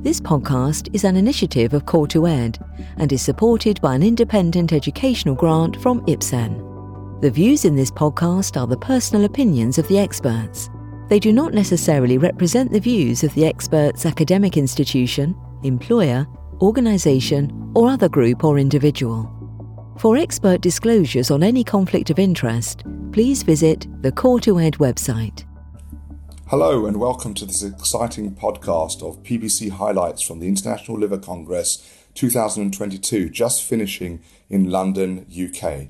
This podcast is an initiative of COR2ED and is supported by an independent educational grant from IPSEN. The views in this podcast are the personal opinions of the experts. They do not necessarily represent the views of the expert's academic institution, employer, organisation, or other group or individual. For expert disclosures on any conflict of interest, please visit the COR2ED website. Hello, and welcome to this exciting podcast of PBC highlights from the International Liver Congress 2022, just finishing in London, UK.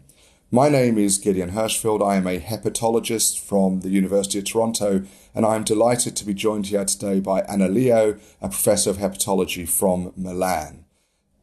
My name is Gideon Hirschfield. I am a hepatologist from the University of Toronto, and I am delighted to be joined here today by Ana Lleo, a professor of hepatology from Milan.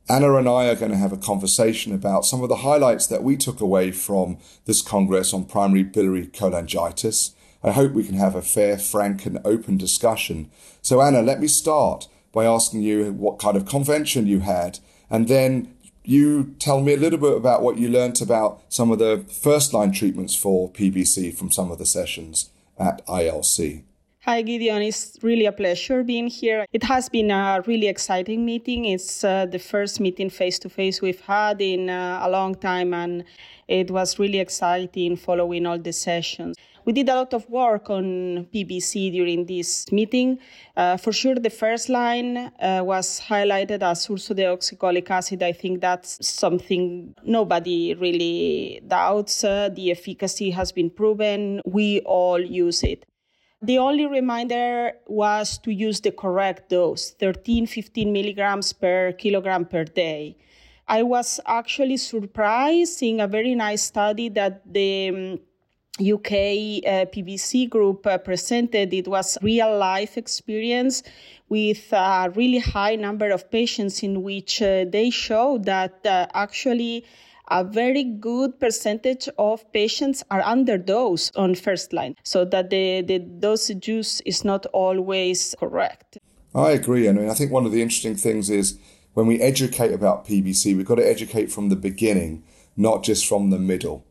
Anna and I are going to have a conversation about some of the highlights that we took away from this Congress on primary biliary cholangitis I hope we can have a fair, frank, and open discussion. So, Ana, let me start by asking you what kind of convention you had, and then you tell me a little bit about what you learnt about some of the first line treatments for PBC from some of the sessions at ILC. Hi, Gideon. It's really a pleasure being here. It has been a really exciting meeting. It's uh, the first meeting face to face we've had in uh, a long time, and it was really exciting following all the sessions. We did a lot of work on PBC during this meeting. Uh, for sure, the first line uh, was highlighted as ursodeoxycholic acid. I think that's something nobody really doubts. Uh, the efficacy has been proven. We all use it. The only reminder was to use the correct dose 13, 15 milligrams per kilogram per day. I was actually surprised seeing a very nice study that the um, UK uh, PBC group uh, presented. It was real life experience with a really high number of patients in which uh, they showed that uh, actually a very good percentage of patients are underdosed on first line, so that the, the dosage use is not always correct. I agree. I mean, I think one of the interesting things is when we educate about PBC, we've got to educate from the beginning, not just from the middle.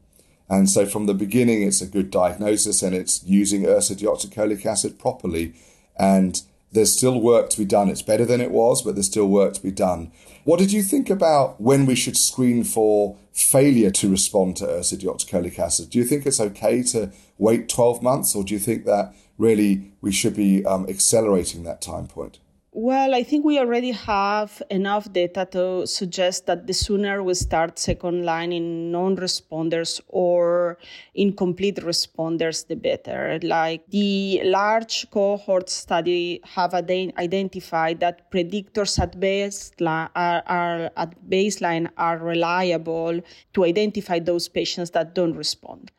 And so from the beginning, it's a good diagnosis and it's using ursodeoxycholic acid properly. And there's still work to be done. It's better than it was, but there's still work to be done. What did you think about when we should screen for failure to respond to ursodeoxycholic acid? Do you think it's okay to wait 12 months, or do you think that really we should be um, accelerating that time point? Well, I think we already have enough data to suggest that the sooner we start second line in non responders or incomplete responders, the better. Like the large cohort study have identified that predictors at baseline are, are, at baseline are reliable to identify those patients that don't respond.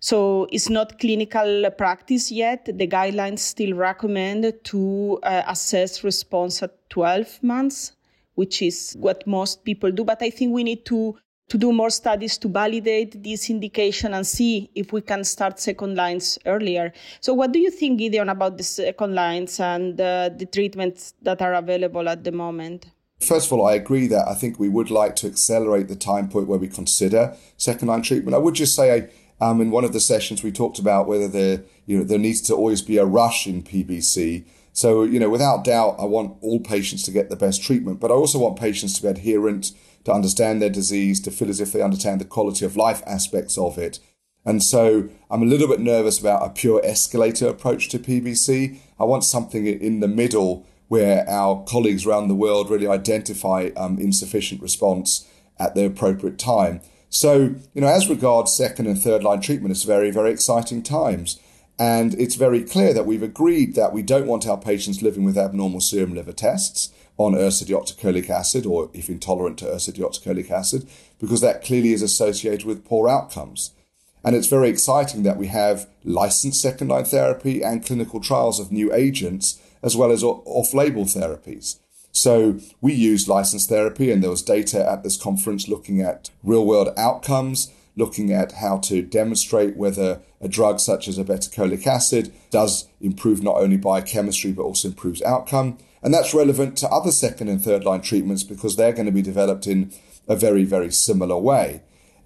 So it's not clinical practice yet. The guidelines still recommend to uh, assess response at 12 months, which is what most people do. But I think we need to to do more studies to validate this indication and see if we can start second lines earlier. So, what do you think, Gideon, about the second lines and uh, the treatments that are available at the moment? First of all, I agree that I think we would like to accelerate the time point where we consider second line treatment. I would just say um, in one of the sessions, we talked about whether there, you know, there needs to always be a rush in PBC. So, you know, without doubt, I want all patients to get the best treatment, but I also want patients to be adherent, to understand their disease, to feel as if they understand the quality of life aspects of it. And so I'm a little bit nervous about a pure escalator approach to PBC. I want something in the middle where our colleagues around the world really identify um, insufficient response at the appropriate time. So, you know, as regards second and third line treatment, it's very, very exciting times. And it's very clear that we've agreed that we don't want our patients living with abnormal serum liver tests on ursodeoxycholic acid or if intolerant to ursodeoxycholic acid, because that clearly is associated with poor outcomes. And it's very exciting that we have licensed second line therapy and clinical trials of new agents, as well as off label therapies. So we used licensed therapy, and there was data at this conference looking at real world outcomes, looking at how to demonstrate whether a drug such as obeticholic acid does improve not only biochemistry but also improves outcome. And that's relevant to other second and third line treatments because they're going to be developed in a very, very similar way.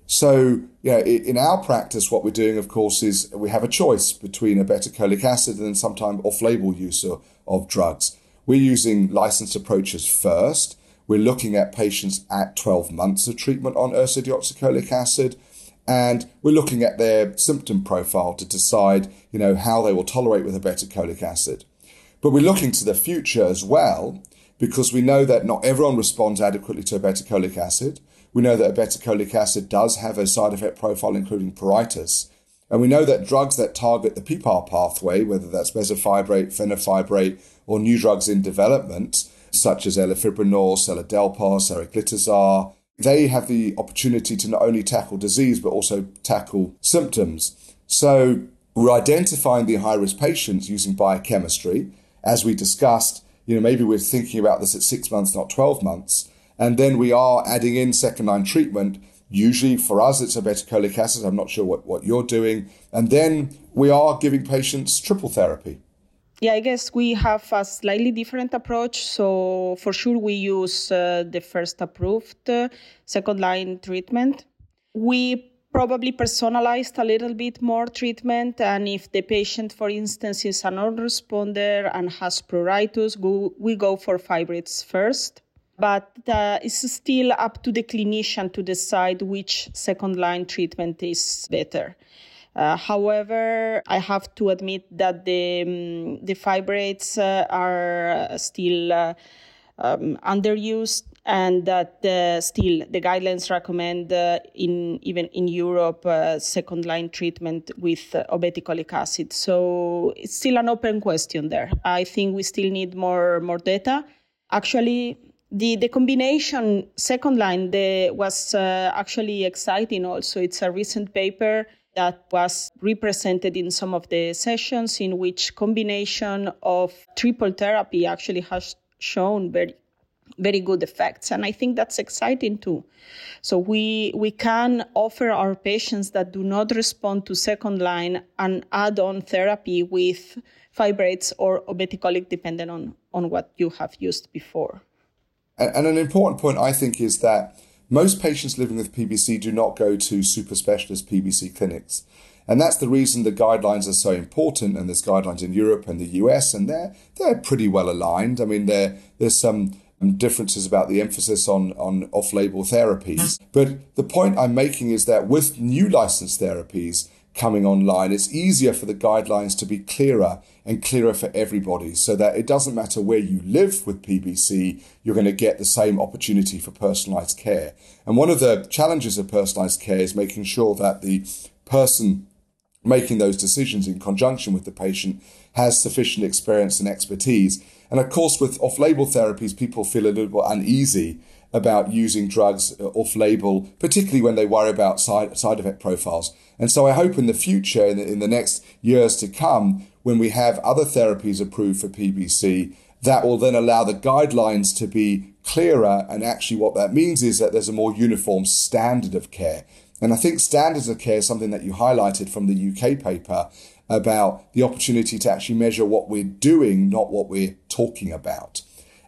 So, yeah, in our practice, what we're doing, of course, is we have a choice between a obeticholic acid and sometimes off label use of, of drugs. We're using licensed approaches first. We're looking at patients at 12 months of treatment on ursodeoxycholic acid, and we're looking at their symptom profile to decide, you know, how they will tolerate with obeticholic acid. But we're looking to the future as well, because we know that not everyone responds adequately to obeticholic acid. We know that obeticholic acid does have a side effect profile, including pruritus. And we know that drugs that target the PPAR pathway, whether that's bezafibrate, fenofibrate, or new drugs in development, such as elafibranor, seladelpar, saroglitazar, they have the opportunity to not only tackle disease, but also tackle symptoms. So we're identifying the high risk patients using biochemistry. As we discussed, you know, maybe we're thinking about this at six months, not 12 months. And then we are adding in second line treatment. Usually for us, it's a obeticholic acid. I'm not sure what, what you're doing. And then we are giving patients triple therapy. Yeah, I guess we have a slightly different approach. So for sure, we use uh, the first approved uh, second line treatment. We probably personalized a little bit more treatment. And if the patient, for instance, is a non-responder and has pruritus, we go for fibrates first. But uh, it's still up to the clinician to decide which second line treatment is better. Uh, however, I have to admit that the um, the fibrates uh, are still uh, um, underused, and that uh, still the guidelines recommend uh, in even in Europe uh, second line treatment with obeticholic acid. So it's still an open question there. I think we still need more more data. Actually, the the combination second line the, was uh, actually exciting. Also, it's a recent paper that was represented in some of the sessions in which combination of triple therapy actually has shown very very good effects. And i think that's exciting too. So we we can offer our patients that do not respond to second line an add-on therapy with fibrates or obeticholic depending on on what you have used before and, an important point i think is that most patients living with PBC do not go to super specialist PBC clinics. And that's the reason the guidelines are so important. And there's guidelines in Europe and the US, and they're, they're pretty well aligned. I mean, there's some um, differences about the emphasis on, on off label therapies. But the point I'm making is that with new licensed therapies, coming online, it's easier for the guidelines to be clearer and clearer for everybody so that it doesn't matter where you live with PBC, you're going to get the same opportunity for personalized care. And one of the challenges of personalized care is making sure that the person making those decisions in conjunction with the patient has sufficient experience and expertise. And of course, with off label therapies, people feel a little bit uneasy about using drugs off label, particularly when they worry about side, side effect profiles. And so I hope in the future, in the, in the next years to come, when we have other therapies approved for PBC, that will then allow the guidelines to be clearer. And actually, what that means is that there's a more uniform standard of care. And I think standards of care is something that you highlighted from the UK paper about the opportunity to actually measure what we're doing, not what we're talking about.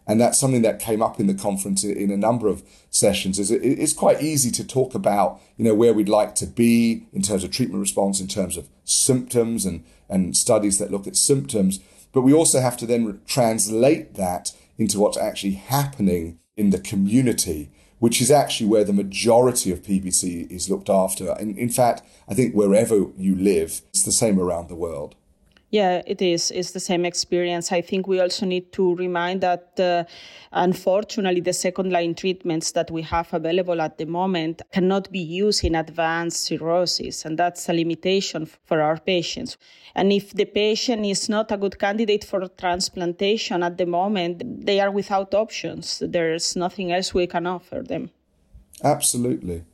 And that's something that came up in the conference in a number of sessions is it's quite easy to talk about, you know, where we'd like to be in terms of treatment response, in terms of symptoms and, and studies that look at symptoms. But we also have to then translate that into what's actually happening in the community, which is actually where the majority of PBC is looked after. And in fact, I think wherever you live, it's the same around the world. Yeah, it is. It's the same experience. I think we also need to remind that, uh, unfortunately, the second line treatments that we have available at the moment cannot be used in advanced cirrhosis, and that's a limitation for our patients. And if the patient is not a good candidate for transplantation at the moment, they are without options. There's nothing else we can offer them. Absolutely.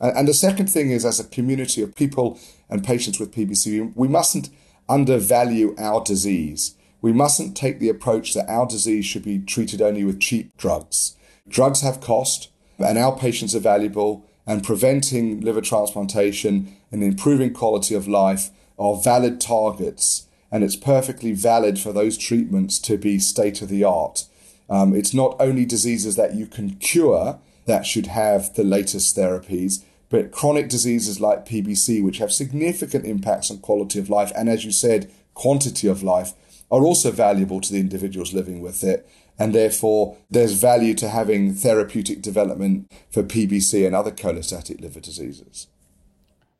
And the second thing is, as a community of people and patients with PBC, we mustn't undervalue our disease. We mustn't take the approach that our disease should be treated only with cheap drugs. Drugs have cost, and our patients are valuable, and preventing liver transplantation and improving quality of life are valid targets. And it's perfectly valid for those treatments to be state of the art. Um, it's not only diseases that you can cure that should have the latest therapies, but chronic diseases like PBC, which have significant impacts on quality of life and, as you said, quantity of life, are also valuable to the individuals living with it. And therefore, there's value to having therapeutic development for PBC and other cholestatic liver diseases.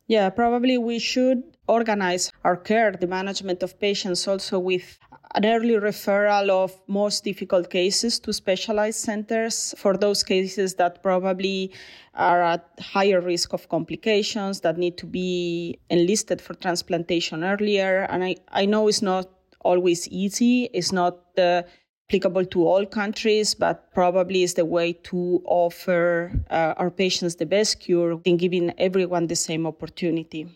Yeah, probably we should organize our care, the management of patients, also with an early referral of most difficult cases to specialized centers for those cases that probably are at higher risk of complications that need to be enlisted for transplantation earlier. And I, I know it's not always easy, it's not uh, applicable to all countries, but probably is the way to offer uh, our patients the best cure in giving everyone the same opportunity.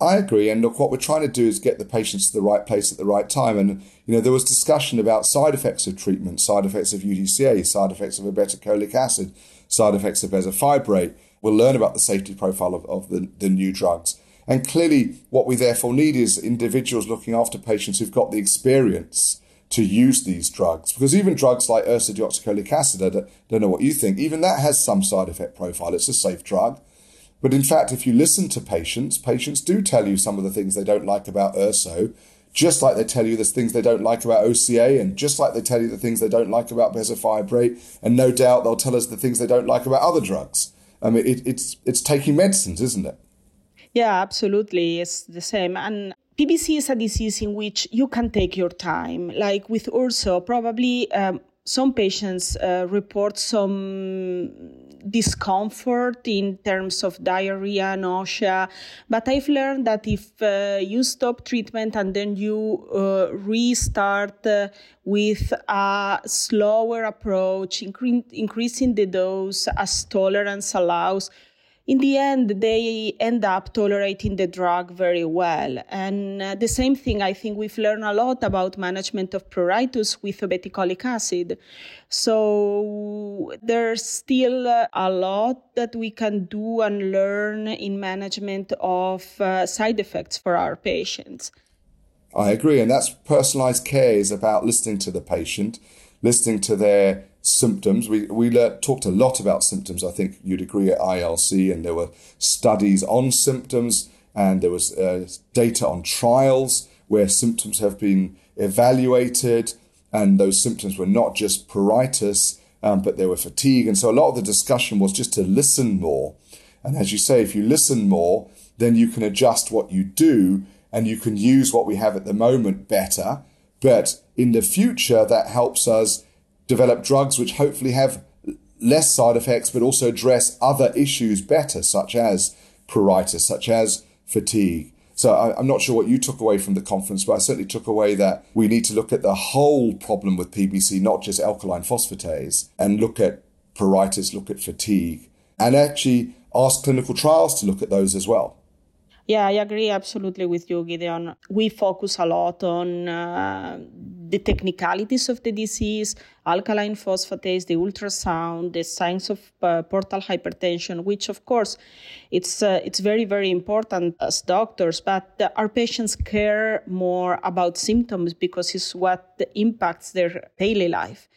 I agree. And look, what we're trying to do is get the patients to the right place at the right time. And, you know, there was discussion about side effects of treatment, side effects of UDCA, side effects of obeticholic acid, side effects of bezafibrate. We'll learn about the safety profile of, of the, the new drugs. And clearly, what we therefore need is individuals looking after patients who've got the experience to use these drugs. Because even drugs like ursodeoxycholic acid, I don't, don't know what you think, even that has some side effect profile. It's a safe drug. But in fact, if you listen to patients, patients do tell you some of the things they don't like about urso, just like they tell you the things they don't like about OCA, and just like they tell you the things they don't like about bezafibrate, and no doubt they'll tell us the things they don't like about other drugs. I mean, it, it's it's taking medicines, isn't it? Yeah, absolutely. It's the same. And PBC is a disease in which you can take your time. Like with Urso, probably um, some patients uh, report some discomfort in terms of diarrhea, nausea. But I've learned that if uh, you stop treatment and then you uh, restart uh, with a slower approach, incre- increasing the dose as tolerance allows, in the end, they end up tolerating the drug very well. And uh, the same thing, I think we've learned a lot about management of pruritus with obeticholic acid. So there's still uh, a lot that we can do and learn in management of uh, side effects for our patients. I agree. And that's personalized care is about listening to the patient, listening to their symptoms. We, we learned, talked a lot about symptoms, I think you'd agree, at ILC, and there were studies on symptoms, and there was uh, data on trials where symptoms have been evaluated, and those symptoms were not just pruritus, um, but they were fatigue. And so a lot of the discussion was just to listen more. And as you say, if you listen more, then you can adjust what you do and you can use what we have at the moment better. But in the future, that helps us develop drugs which hopefully have less side effects but also address other issues better, such as pruritus, such as fatigue. So I, am not sure what you took away from the conference, but I certainly took away that we need to look at the whole problem with PBC, not just alkaline phosphatase, and look at pruritus, look at fatigue, and actually ask clinical trials to look at those as well. Yeah, I agree absolutely with you, Gideon. We focus a lot on uh, the technicalities of the disease, alkaline phosphatase, the ultrasound, the signs of uh, portal hypertension, which of course it's uh, it's very very important as doctors, but our patients care more about symptoms because it's what impacts their daily life.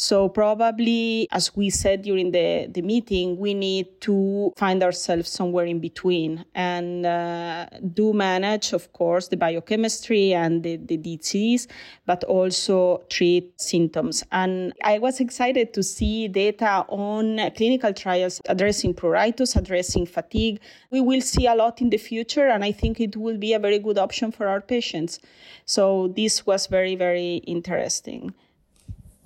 So probably, as we said during the, the meeting, we need to find ourselves somewhere in between and uh, do manage, of course, the biochemistry and the, the disease, but also treat symptoms. And I was excited to see data on clinical trials addressing pruritus, addressing fatigue. We will see a lot in the future, and I think it will be a very good option for our patients. So this was very, very interesting.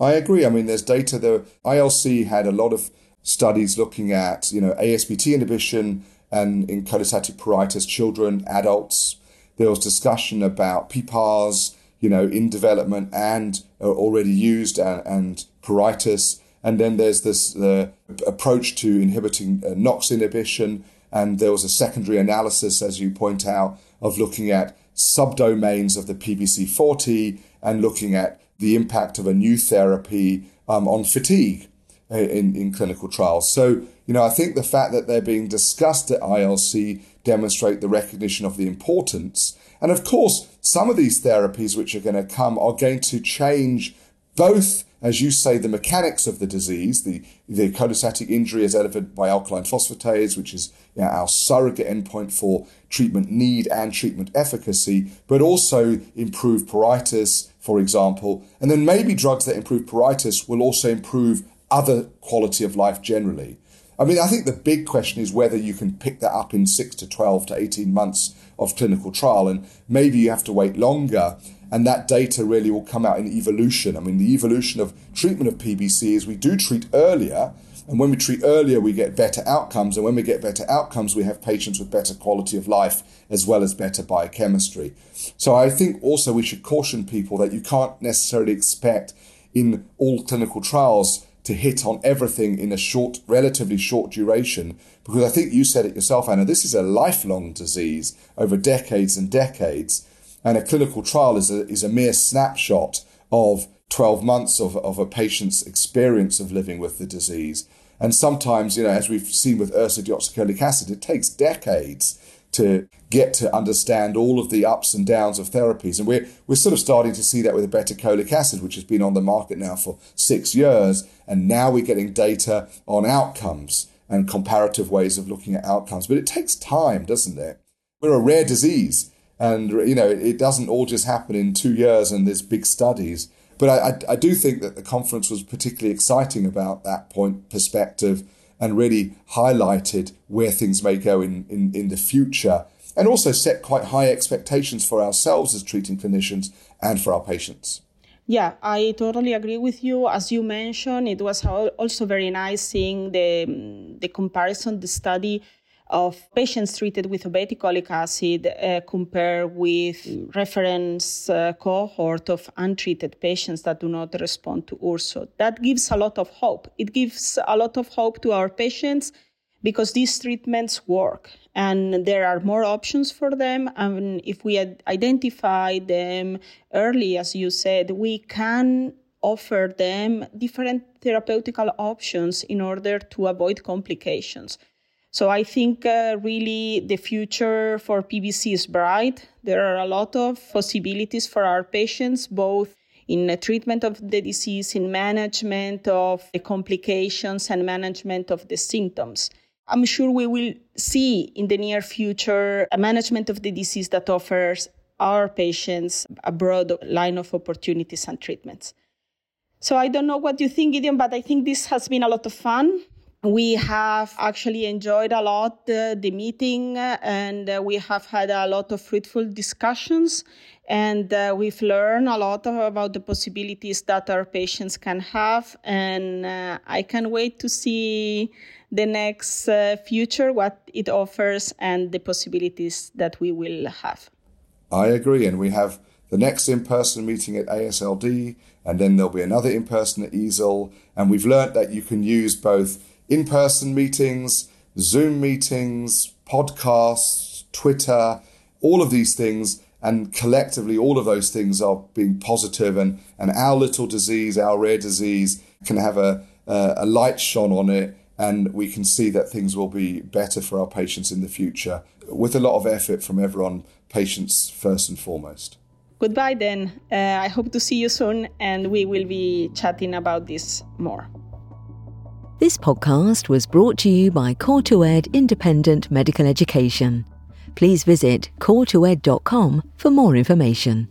I agree. I mean, there's data. The ILC had a lot of studies looking at, you know, ASBT inhibition and in cholestatic pruritus, children, adults. There was discussion about PPARs, you know, in development and already used and, and pruritus. And then there's this uh, approach to inhibiting uh, NOX inhibition. And there was a secondary analysis, as you point out, of looking at subdomains of the PBC40 and looking at the impact of a new therapy um, on fatigue uh, in, in clinical trials. So, you know, I think the fact that they're being discussed at ILC demonstrate the recognition of the importance. And of course, some of these therapies which are going to come are going to change both as you say, the mechanics of the disease, the, the cholestatic injury is elevated by alkaline phosphatase, which is you know, our surrogate endpoint for treatment need and treatment efficacy, but also improve pruritus, for example. And then maybe drugs that improve pruritus will also improve other quality of life generally. I mean, I think the big question is whether you can pick that up in six to 12 to 18 months of clinical trial. And maybe you have to wait longer. And that data really will come out in evolution. I mean, the evolution of treatment of PBC is we do treat earlier. And when we treat earlier, we get better outcomes. And when we get better outcomes, we have patients with better quality of life as well as better biochemistry. So I think also we should caution people that you can't necessarily expect in all clinical trials to hit on everything in a short, relatively short duration. Because I think you said it yourself, Ana, this is a lifelong disease over decades and decades. And a clinical trial is a, is a mere snapshot of 12 months of, of a patient's experience of living with the disease. And sometimes, you know, as we've seen with ursodeoxycholic acid, it takes decades to get to understand all of the ups and downs of therapies. And we're, we're sort of starting to see that with obeticholic acid, which has been on the market now for six years. And now we're getting data on outcomes and comparative ways of looking at outcomes. But it takes time, doesn't it? We're a rare disease. And, you know, it doesn't all just happen in two years and there's big studies. But I, I, do think that the conference was particularly exciting about that point perspective and really highlighted where things may go in, in, in the future and also set quite high expectations for ourselves as treating clinicians and for our patients. Yeah, I totally agree with you. As you mentioned, it was also very nice seeing the, the comparison, the study of patients treated with obeticholic acid uh, compared with reference uh, cohort of untreated patients that do not respond to urso. That gives a lot of hope. It gives a lot of hope to our patients because these treatments work and there are more options for them. And if we identify them early, as you said, we can offer them different therapeutical options in order to avoid complications. So I think uh, really the future for PBC is bright. There are a lot of possibilities for our patients, both in treatment of the disease, in management of the complications, and management of the symptoms. I'm sure we will see in the near future a management of the disease that offers our patients a broad line of opportunities and treatments. So I don't know what you think, Gideon, but I think this has been a lot of fun we have actually enjoyed a lot uh, the meeting and uh, we have had a lot of fruitful discussions and uh, we've learned a lot about the possibilities that our patients can have and uh, i can't wait to see the next uh, future what it offers and the possibilities that we will have. I agree and we have the next in-person meeting at asld and then there'll be another in-person at EASL and we've learned that you can use both in person meetings, Zoom meetings, podcasts, Twitter, all of these things. And collectively, all of those things are being positive, and, and our little disease, our rare disease, can have a, a, a light shone on it, and we can see that things will be better for our patients in the future with a lot of effort from everyone, patients first and foremost. Goodbye, then. Uh, I hope to see you soon, and we will be chatting about this more. This podcast was brought to you by COR2ED Independent Medical Education. Please visit cor2ed.com for more information.